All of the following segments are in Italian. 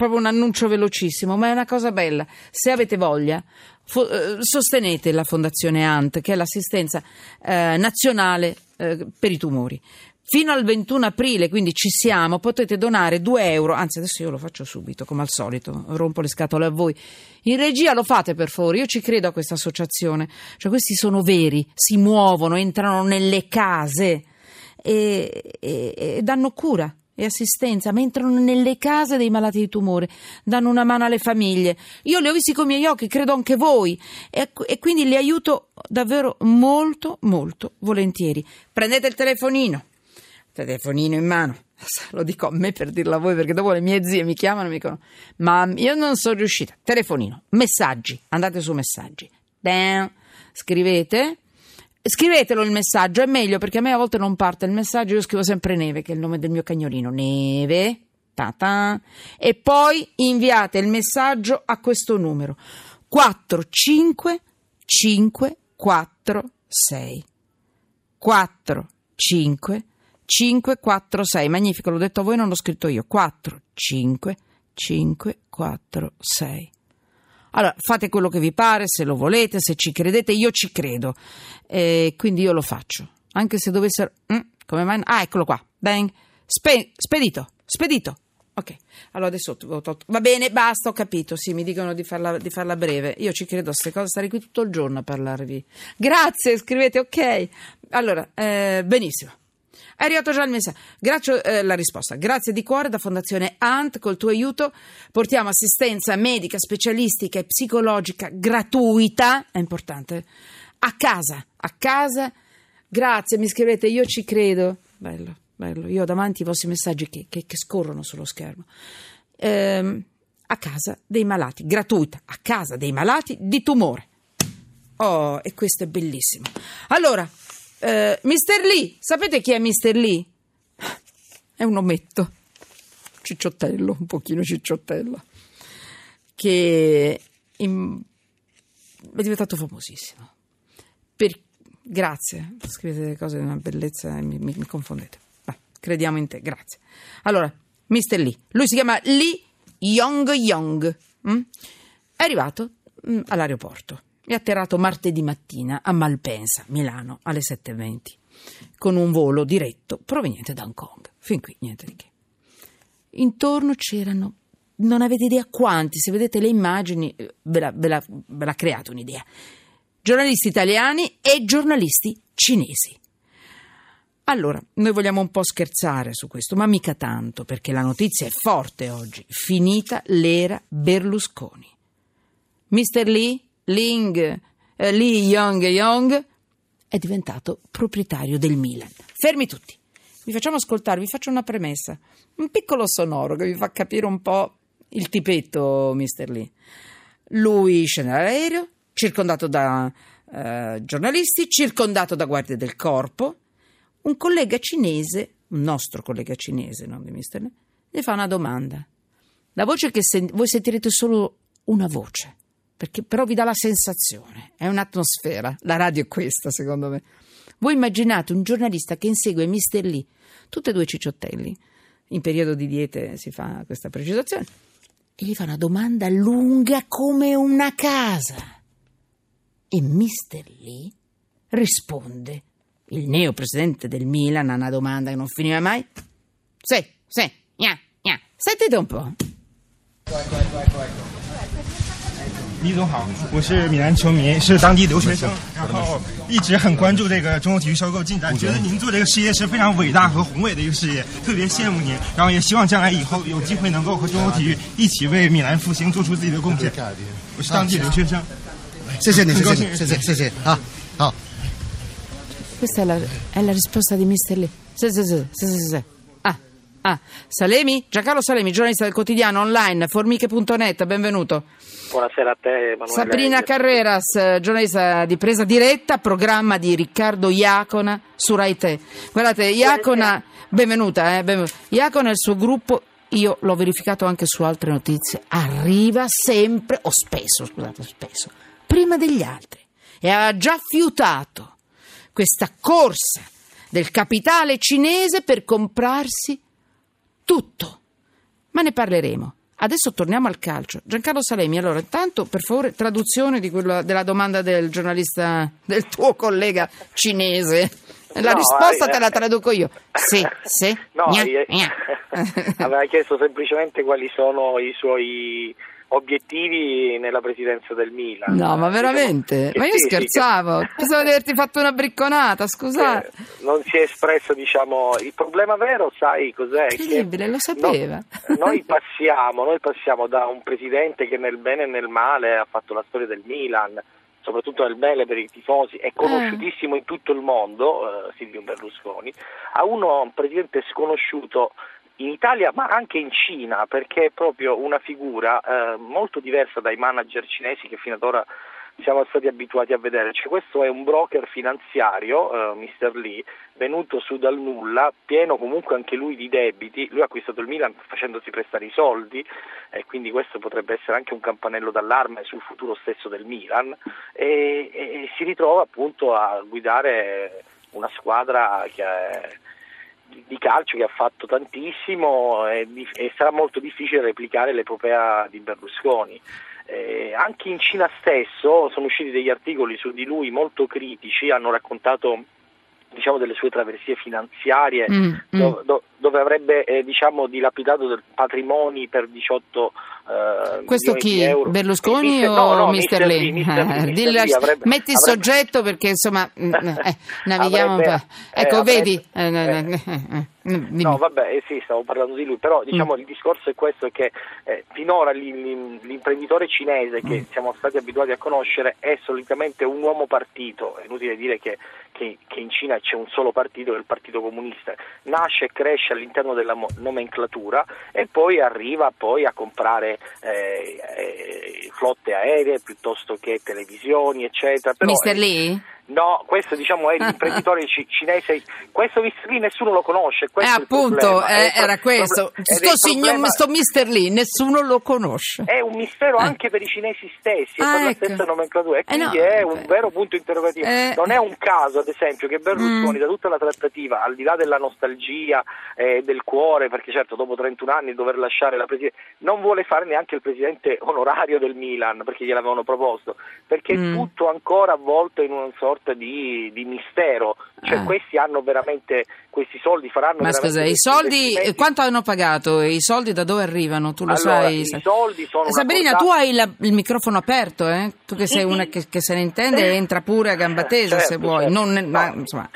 proprio un annuncio velocissimo, ma è una cosa bella. Se avete voglia, fo- eh, sostenete la Fondazione ANT, che è l'assistenza eh, nazionale eh, per i tumori. Fino al 21 aprile, quindi ci siamo, potete donare 2 euro, anzi adesso io lo faccio subito, come al solito, rompo le scatole a voi. In regia lo fate per favore, io ci credo a questa associazione, cioè questi sono veri, si muovono, entrano nelle case e, e, e danno cura e assistenza, ma entrano nelle case dei malati di tumore, danno una mano alle famiglie. Io li ho visti con i miei occhi, credo anche voi, e, e, quindi li aiuto davvero molto, molto volentieri. Prendete il telefonino, telefonino in mano. Lo dico a me per dirlo a voi perché dopo le mie zie mi chiamano e mi dicono ma io non sono riuscita. Telefonino, messaggi, andate su messaggi. Dan, scrivete Scrivetelo il messaggio, è meglio perché a me a volte non parte il messaggio, io scrivo sempre Neve, che è il nome del mio cagnolino. Neve, ta-ta, e poi inviate il messaggio a questo numero 45546. 45546. Magnifico, l'ho detto a voi, non l'ho scritto io. 45546. Allora, fate quello che vi pare, se lo volete, se ci credete, io ci credo. E quindi io lo faccio. Anche se dovessero... Mm, come mai? Ah, eccolo qua. Bang. Spe- spedito. Spedito. Ok, allora adesso va bene, basta, ho capito. Sì, mi dicono di farla, di farla breve. Io ci credo a queste cose, starei qui tutto il giorno a parlarvi. Grazie, scrivete, ok. Allora, eh, benissimo. È arrivato già il messaggio. Grazie, eh, la risposta. Grazie di cuore da Fondazione ANT. Col tuo aiuto portiamo assistenza medica, specialistica e psicologica gratuita. È importante. A casa. A casa. Grazie, mi scrivete, io ci credo. Bello, bello. Io ho davanti i vostri messaggi che, che, che scorrono sullo schermo. Ehm, a casa dei malati, gratuita, a casa dei malati di tumore. Oh, e questo è bellissimo. Allora, Uh, Mister Lee, sapete chi è Mister Lee? È un ometto, cicciottello, un pochino cicciottello, che in... è diventato famosissimo. Per... Grazie, scrivete delle cose di una bellezza e mi, mi, mi confondete. Beh, crediamo in te, grazie. Allora, Mister Lee, lui si chiama Lee Young Young, mm? è arrivato mm, all'aeroporto è atterrato martedì mattina a Malpensa, Milano, alle 7.20, con un volo diretto proveniente da Hong Kong. Fin qui niente di che. Intorno c'erano, non avete idea quanti, se vedete le immagini eh, ve la, ve la, ve la create un'idea, giornalisti italiani e giornalisti cinesi. Allora, noi vogliamo un po' scherzare su questo, ma mica tanto, perché la notizia è forte oggi. Finita l'era Berlusconi. Mr. Lee Ling, eh, Lee Young Young, è diventato proprietario del Milan. Fermi tutti. Vi facciamo ascoltare, vi faccio una premessa. Un piccolo sonoro che vi fa capire un po' il tipetto, Mr. Lee. Lui scende dall'aereo, circondato da eh, giornalisti, circondato da guardie del corpo. Un collega cinese, un nostro collega cinese, non di Mr. Lee, gli fa una domanda. La voce che sen- voi sentirete solo una voce perché però vi dà la sensazione, è un'atmosfera. La radio è questa, secondo me. Voi immaginate un giornalista che insegue Mister Lee, tutti e due cicciottelli, in periodo di diete si fa questa precisazione, e gli fa una domanda lunga come una casa. E Mister Lee risponde. Il neo presidente del Milan a una domanda che non finiva mai. Sì, sì, gnà, gnà. Sentite un po'. 李总好，我是米兰球迷，是当地留学生，然后一直很关注这个中国体育收购进展，觉得您做这个事业是非常伟大和宏伟的一个事业，特别羡慕您，然后也希望将来以后有机会能够和中国体育一起为米兰复兴做出自己的贡献。我是当地留学生，谢谢你，谢谢，谢谢，谢谢，啊，好。Questa è la, è la risposta di Mr. Lee. Sì, sì, sì, sì, sì, sì. Ah, Salemi? Giancarlo Salemi, giornalista del quotidiano online, formiche.net, benvenuto. Buonasera a te, Emanuele. Sabrina Carreras, giornalista di presa diretta, programma di Riccardo Iacona su Rai Te. Guardate, Iacona, benvenuta, eh, benvenuta. Iacona e il suo gruppo, io l'ho verificato anche su altre notizie, arriva sempre, o spesso, scusate, spesso, prima degli altri. E ha già fiutato questa corsa del capitale cinese per comprarsi tutto. Ma ne parleremo Adesso torniamo al calcio. Giancarlo Salemi, allora intanto per favore traduzione di quella, della domanda del giornalista, del tuo collega cinese. La No, risposta eh, te la eh. traduco io. Sì, sì. No, gna, gna. aveva chiesto semplicemente quali sono i suoi obiettivi nella presidenza del Milan. No, ma veramente? che Ma io sì, sì, che- scherzavo. Pensavo di averti fatto una bricconata, scusate. Eh, non si è espresso, diciamo, il problema vero, sai cos'è? Incredibile, lo sapeva. no- noi, passiamo, noi passiamo da un presidente che nel bene e nel male ha fatto la storia del Milan, soprattutto nel bene per i tifosi, è conosciutissimo in tutto il mondo, eh, Silvio Berlusconi, a uno un presidente sconosciuto in Italia ma anche in Cina perché è proprio una figura eh, molto diversa dai manager cinesi che fino ad ora siamo stati abituati a vedere. Cioè, questo è un broker finanziario, eh, Mr. Lee, venuto su dal nulla, pieno comunque anche lui di debiti. Lui ha acquistato il Milan facendosi prestare i soldi e quindi questo potrebbe essere anche un campanello d'allarme sul futuro stesso del Milan e, e si ritrova appunto a guidare una squadra che è di- calcio che ha fatto tantissimo e, e sarà molto difficile replicare l'epopea di Berlusconi. Eh, anche in Cina stesso sono usciti degli articoli su di lui molto critici, hanno raccontato diciamo, delle sue traversie finanziarie Mm, mm. do- do- dove avrebbe eh, diciamo, dilapidato patrimoni per 18 eh, Questo chi? Berlusconi Mister- o no, no, Mr. Lee? Mr. Lee, Eh, Mr. dillo- Lee avrebbe- metti il avrebbe- soggetto perché insomma mm, eh, navighiamo Avrebbe- un po'. eh, Ecco, avrebbe- vedi? Eh, eh, eh. eh, eh, eh. No, vabbè, eh sì, stavo parlando di lui, però diciamo Mm. il discorso è questo che eh, finora l'im- l'im- l'imprenditore cinese Mm. che siamo stati abituati a conoscere è solitamente un uomo partito, è inutile dire che, che- che in Cina c'è un solo partito che è il Partito Comunista, nasce e cresce all'interno della nomenclatura e poi arriva poi a comprare eh, eh, flotte aeree piuttosto che televisioni, eccetera. Però, eh, Lee? No, questo diciamo è l'imprenditore ci- cinese. Questo Mr. Lee nessuno lo conosce. Eh, è appunto, eh, È pro- era questo. è Sto, signor, sto Mr. Lee, nessuno lo conosce. È un mistero Eh. anche per i cinesi stessi, e Ah, per la ecco. stessa nomenclatura, e Eh, no, quindi è eh, un vero punto interrogativo. eh. Non è un caso, ad esempio, che Berlusconi, Mm. da tutta la trattativa, al di là della nostalgia e del cuore, perché certo dopo 31 anni dover lasciare la presidenza, non vuole fare neanche il presidente onorario del Milan, perché gliel'avevano proposto, perché Mm. è tutto ancora avvolto in una sorta di, di mistero. Cioè Ah. questi hanno veramente, questi soldi faranno Ma scusa, i soldi, quanto hanno pagato? I soldi da dove arrivano? Tu lo Allora, sai? i sai. soldi sono Sabrina, portata- tu hai la- il microfono aperto, eh? Tu che sei una che, che se ne intende, entra pure a gamba tesa se Certo, vuoi. certo. Non, ma, insomma,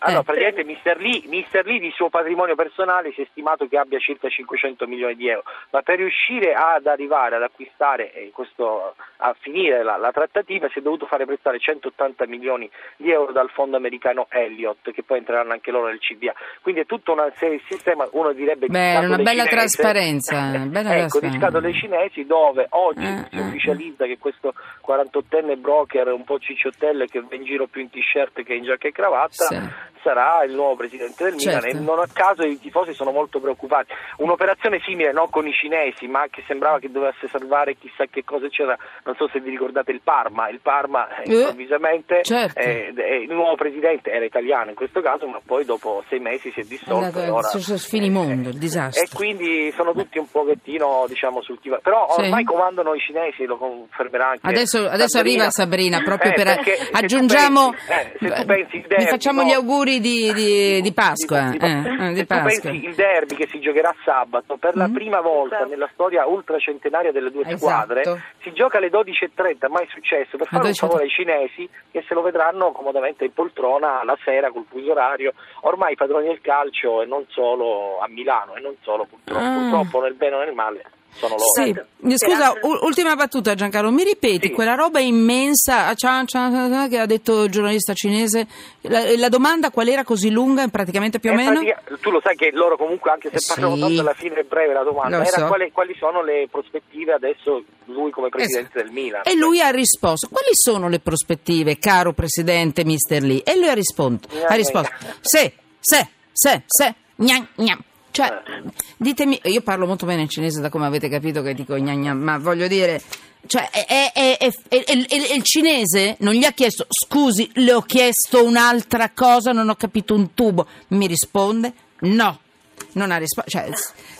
Allora, eh. praticamente Mr. Lee, Mr. Lee di suo patrimonio personale si è stimato che abbia circa 500 milioni di euro, ma per riuscire ad arrivare ad acquistare e questo, a finire la, la trattativa si è dovuto fare prestare 180 milioni di euro dal fondo americano Elliott, che poi entreranno anche loro nel CDA. Quindi è tutto una serie di sistema, uno direbbe di Beh, una bella cinese. trasparenza, bella ecco, di scatole cinesi dove oggi Eh, si eh, ufficializza che questo 48enne broker un po' cicciottelle che va in giro più in t-shirt che in giacca e cravatta Sì. Sarà il nuovo presidente del Milan Certo. e non a caso i tifosi sono molto preoccupati. Un'operazione simile non con i cinesi, ma che sembrava che dovesse salvare chissà che cosa eccetera. Non so se vi ricordate il Parma, il Parma eh, Eh, improvvisamente certo. eh, eh, il nuovo presidente era italiano in questo caso, ma poi dopo sei mesi si è dissolto È ora- su- su finimondo, il disastro. E quindi sono tutti un pochettino diciamo sul tiva- però Sì. ormai comandano i cinesi, lo confermerà anche Adesso, adesso Sabrina. arriva Sabrina, proprio Eh, per perché aggiungiamo. pensi- eh, eh, vi facciamo no? gli auguri di, di- di Pasqua. Di- di- eh, eh, di se tu Pasqua. pensi il derby che si giocherà sabato, per la Mm. prima volta nella storia ultracentenaria delle due Esatto. squadre, si gioca alle 12.30, mai successo, per fare un 12.30. favore ai cinesi che se lo vedranno comodamente in poltrona la sera col fuso orario, ormai i padroni del calcio e non solo a Milano e non solo purtroppo, Ah. purtroppo nel bene o nel male sono loro. Sì, scusa, u- ultima battuta Giancarlo, mi ripeti Sì. quella roba immensa Chan, che ha detto il giornalista cinese? La, la domanda qual era così lunga, praticamente più o È meno? pratica- tu lo sai che loro comunque, anche se Sì. parlano tanto alla fine è breve la domanda, Lo era so. quali, quali sono le prospettive adesso lui come presidente Esatto. del Milan. E lui ha risposto, quali sono le prospettive, caro presidente Mr. Lee? E lui ha risposto, ha risposto se, se, se, se, gnam, gnam. Cioè, Eh. ditemi, io parlo molto bene il cinese da come avete capito che dico gnam, ma voglio dire, cioè, è- è- è- il cinese non gli ha chiesto, scusi, le ho chiesto un'altra cosa, non ho capito un tubo. Mi risponde, no. non ha risposto. Cioè,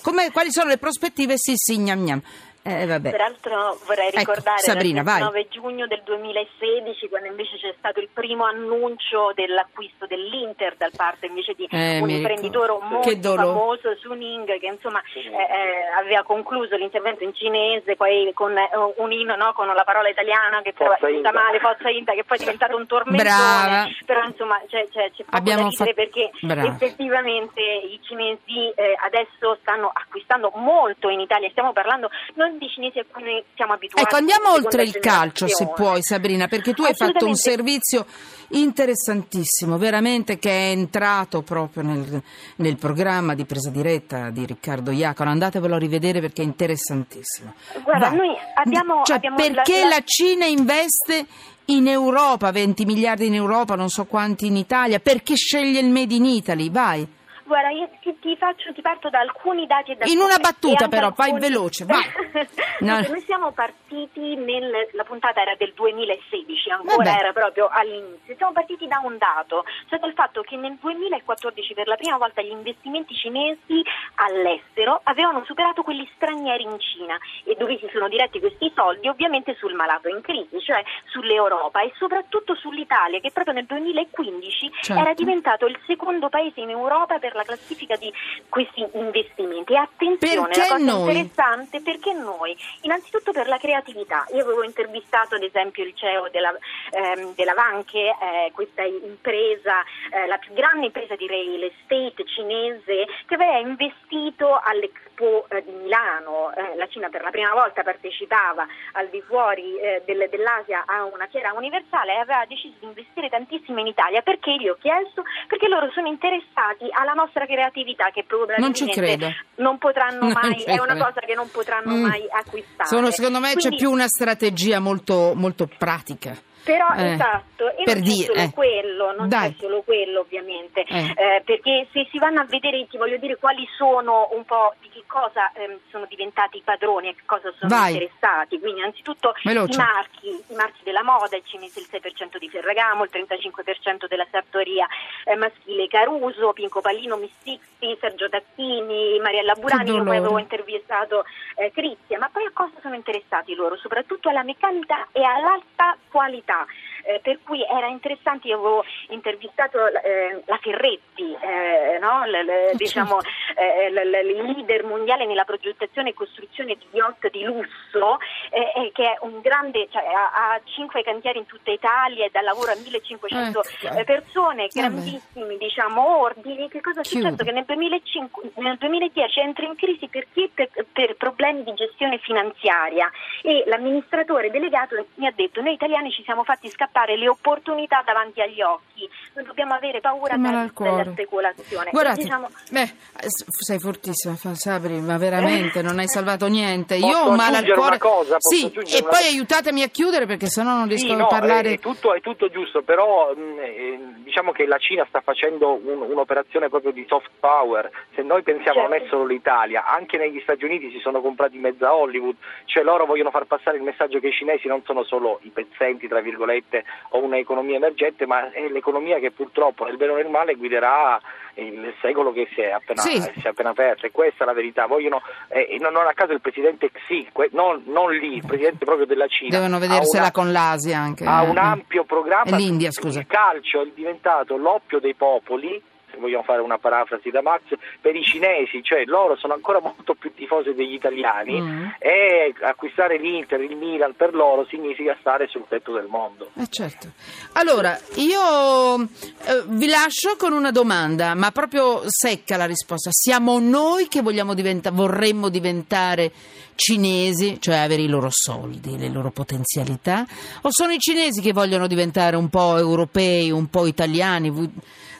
come- quali sono le prospettive? Sì, sì, gnam gnam. Eh, vabbè. Peraltro vorrei Ecco, ricordare Sabrina, il vai. 9 giugno del 2016 quando invece c'è stato il primo annuncio dell'acquisto dell'Inter da parte invece di Eh, un imprenditore molto famoso, Suning, che insomma eh, eh, aveva concluso l'intervento in cinese poi con eh, un inno no, con la parola italiana che poi è male, Forza Inter, che poi è diventato un tormentone, Brava. però insomma c'è, c'è, c'è poco Abbiamo da ridere fatto- perché Brava. effettivamente i cinesi eh, adesso stanno acquistando molto in Italia, stiamo parlando non di cinesi a cui siamo abituati. Ecco, andiamo di oltre il calcio, se puoi, Sabrina, perché tu hai fatto un servizio interessantissimo, veramente che è entrato proprio nel, nel programma di presa diretta di Riccardo Iacono. Andatevelo a rivedere perché è interessantissimo. Guarda, Vai. noi abbiamo- Cioè, abbiamo perché la- la, la- Cina investe in Europa, 20 miliardi in Europa, non so quanti in Italia, perché sceglie il Made in Italy? Vai. Guarda, io ti, ti faccio, ti parto da alcuni dati e da In una battuta, però, vai alcuni- veloce, vai. No. Noi siamo partiti nel, la puntata era del 2016, ancora Vabbè. era proprio all'inizio. Siamo partiti da un dato, cioè dal fatto che nel 2014 per la prima volta gli investimenti cinesi all'estero avevano superato quelli stranieri in Cina e dove si sono diretti questi soldi ovviamente sul malato in crisi, cioè sull'Europa e soprattutto sull'Italia che proprio nel 2015 Certo. era diventato il secondo paese in Europa per la classifica di questi investimenti. E attenzione, Perché la cosa noi? interessante perché noi, innanzitutto per la creatività. Io avevo intervistato ad esempio il CEO della, ehm, della Vanche, eh, questa impresa, eh, la più grande impresa di real estate cinese che aveva investito all'Expo eh, di Milano. Eh, la Cina per la prima volta partecipava al di fuori eh, del- dell'Asia a una fiera universale e aveva deciso di investire tantissimo in Italia. Perché gli ho chiesto? Perché loro sono interessati alla nostra creatività che Non ci probabilmente credo. non potranno Non mai, ci è una cosa che non potranno Mm. mai acquistare. Sono- secondo me c'è Quindi- più una strategia molto, molto pratica. Però Eh, esatto, e per non dire, solo eh. quello, non Dai. c'è solo quello ovviamente, Eh. Eh, perché se si vanno a vedere, ti voglio dire quali sono un po' di che cosa ehm, sono diventati i padroni e che cosa sono Vai. interessati, quindi innanzitutto Veloce. i marchi, i marchi della moda, il cinese il 6% di Ferragamo, il 35% della sartoria eh, maschile Caruso, Pinco Pallino, Miss Sixty, Sergio Tacchini, Mariella Burani, io poi avevo intervistato eh, Crizia, ma poi a cosa sono interessati loro? Soprattutto alla meccanica e all'alta qualità. Eh, per cui era interessante, io avevo intervistato eh, la Ferretti, eh, no? L- l- diciamo, eh, l- il leader mondiale nella progettazione e costruzione di yacht di lusso, eh, eh, che è un grande, cioè, ha, ha cinque cantieri in tutta Italia e dà lavoro a 1500 Ecco. eh, persone, grandissimi diciamo, ordini. Che cosa è Chiudo. successo? Che nel, 2005 nel 2010 entra in crisi perché per, per problemi di gestione finanziaria e l'amministratore delegato mi ha detto noi italiani ci siamo fatti scappare le opportunità davanti agli occhi, non dobbiamo avere paura della speculazione. Guardate, diciamo, beh, eh, sei fortissima, Sabri, ma veramente non hai salvato niente. Io Posso ho un male al cuore. cosa? Sì, e una poi aiutatemi a chiudere perché sennò non riesco Sì, a no, parlare. È, è tutto, è tutto giusto, però mh, eh, diciamo che la Cina sta facendo un- un'operazione proprio di soft power. Se noi pensiamo non è Certo. solo l'Italia, anche negli Stati Uniti si sono comprati mezza Hollywood, cioè loro vogliono far passare il messaggio che i cinesi non sono solo i pezzenti, tra virgolette, o un'economia emergente, ma è l'economia che purtroppo nel bene o nel male guiderà il secolo che si è appena, Sì. si è appena aperto e questa è la verità. Vogliono, eh, non, non a caso il presidente Xi, que- non, non lì, il presidente proprio della Cina, Devono vedersela una- con l'Asia anche. ha un ampio programma. L'India, scusa. Il calcio è diventato l'oppio dei popoli, se vogliamo fare una parafrasi da Max, per i cinesi, cioè loro sono ancora molto più tifosi degli italiani Mm. e acquistare l'Inter, il Milan per loro significa stare sul tetto del mondo. Eh certo. Allora, io eh, vi lascio con una domanda, ma proprio secca la risposta. Siamo noi che vogliamo diventa- vorremmo diventare cinesi, cioè avere i loro soldi, le loro potenzialità, o sono i cinesi che vogliono diventare un po' europei, un po' italiani?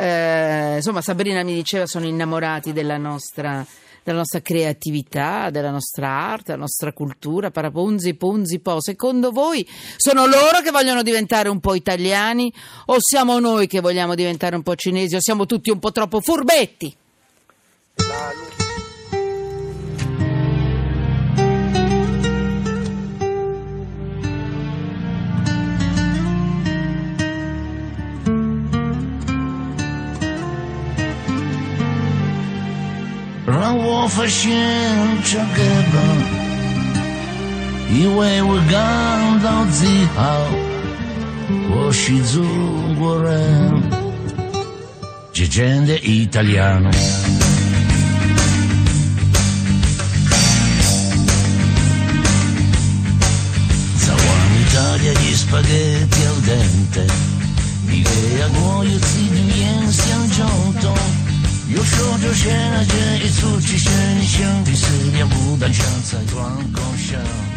Eh, insomma, Sabrina mi diceva sono innamorati della nostra della nostra creatività, della nostra arte, della nostra cultura, paraponzi, ponzi, po. Secondo voi sono loro che vogliono diventare un po' italiani o siamo noi che vogliamo diventare un po' cinesi o siamo tutti un po' troppo furbetti? faccienza che va Iwe wiganda zihao Woshizu gore Gegende italiano. Zawan Italia gli spaghetti al dente. Miguel aguoio si divien si al giunto l'idea cuoio si diviene siamo giunto. Io so già scena, già e su ci scena, scena, di sedia, buda, chance, gran conscience.